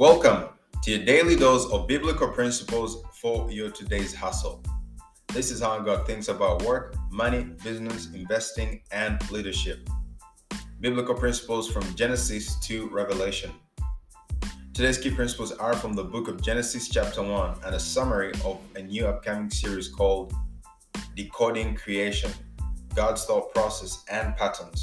Welcome to your daily dose of biblical principles for your today's hustle. This is how God thinks about work, money, business, investing, and leadership. Biblical principles from Genesis to Revelation. Today's key principles are from the book of Genesis, chapter 1, and a summary of a new upcoming series called Decoding Creation God's Thought Process and Patterns.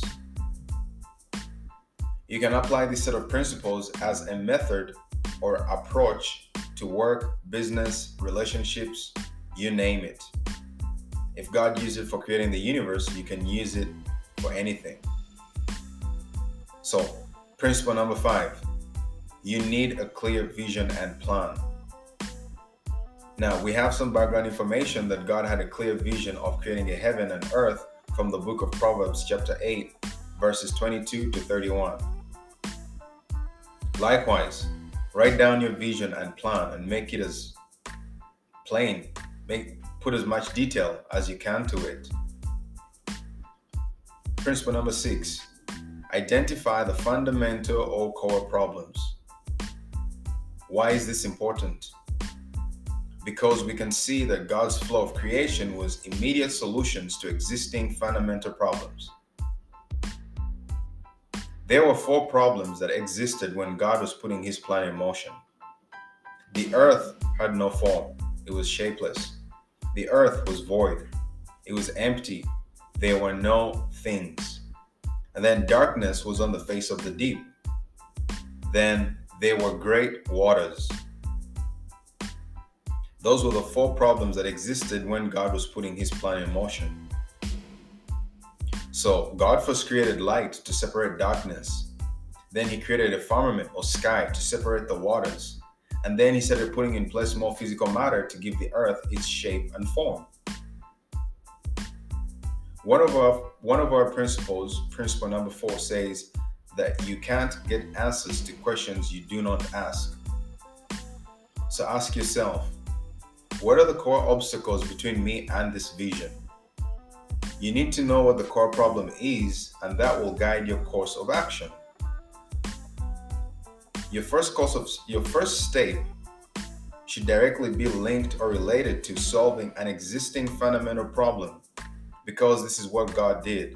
You can apply this set of principles as a method or approach to work, business, relationships, you name it. If God used it for creating the universe, you can use it for anything. So, principle number five you need a clear vision and plan. Now, we have some background information that God had a clear vision of creating a heaven and earth from the book of Proverbs, chapter 8, verses 22 to 31. Likewise, write down your vision and plan and make it as plain, make put as much detail as you can to it. Principle number 6. Identify the fundamental or core problems. Why is this important? Because we can see that God's flow of creation was immediate solutions to existing fundamental problems. There were four problems that existed when God was putting his plan in motion. The earth had no form, it was shapeless. The earth was void, it was empty. There were no things. And then darkness was on the face of the deep. Then there were great waters. Those were the four problems that existed when God was putting his plan in motion. So God first created light to separate darkness. Then he created a firmament or sky to separate the waters. And then he started putting in place more physical matter to give the earth its shape and form. One of our one of our principles, principle number 4 says that you can't get answers to questions you do not ask. So ask yourself, what are the core obstacles between me and this vision? You need to know what the core problem is, and that will guide your course of action. Your first course of your first step should directly be linked or related to solving an existing fundamental problem because this is what God did.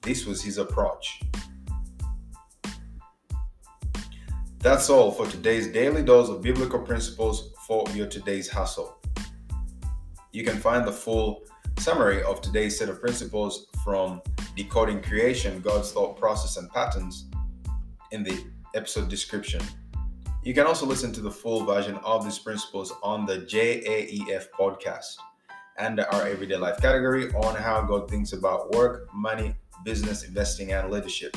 This was his approach. That's all for today's daily dose of biblical principles for your today's hustle. You can find the full summary of today's set of principles from Decoding Creation, God's Thought Process and Patterns in the episode description. You can also listen to the full version of these principles on the JAEF podcast and our everyday life category on how God thinks about work, money, business, investing, and leadership.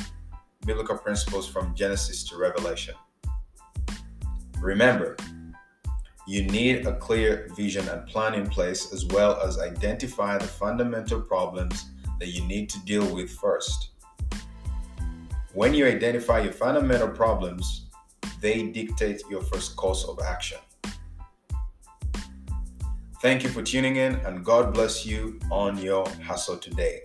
Biblical principles from Genesis to Revelation. Remember, you need a clear vision and plan in place, as well as identify the fundamental problems that you need to deal with first. When you identify your fundamental problems, they dictate your first course of action. Thank you for tuning in, and God bless you on your hustle today.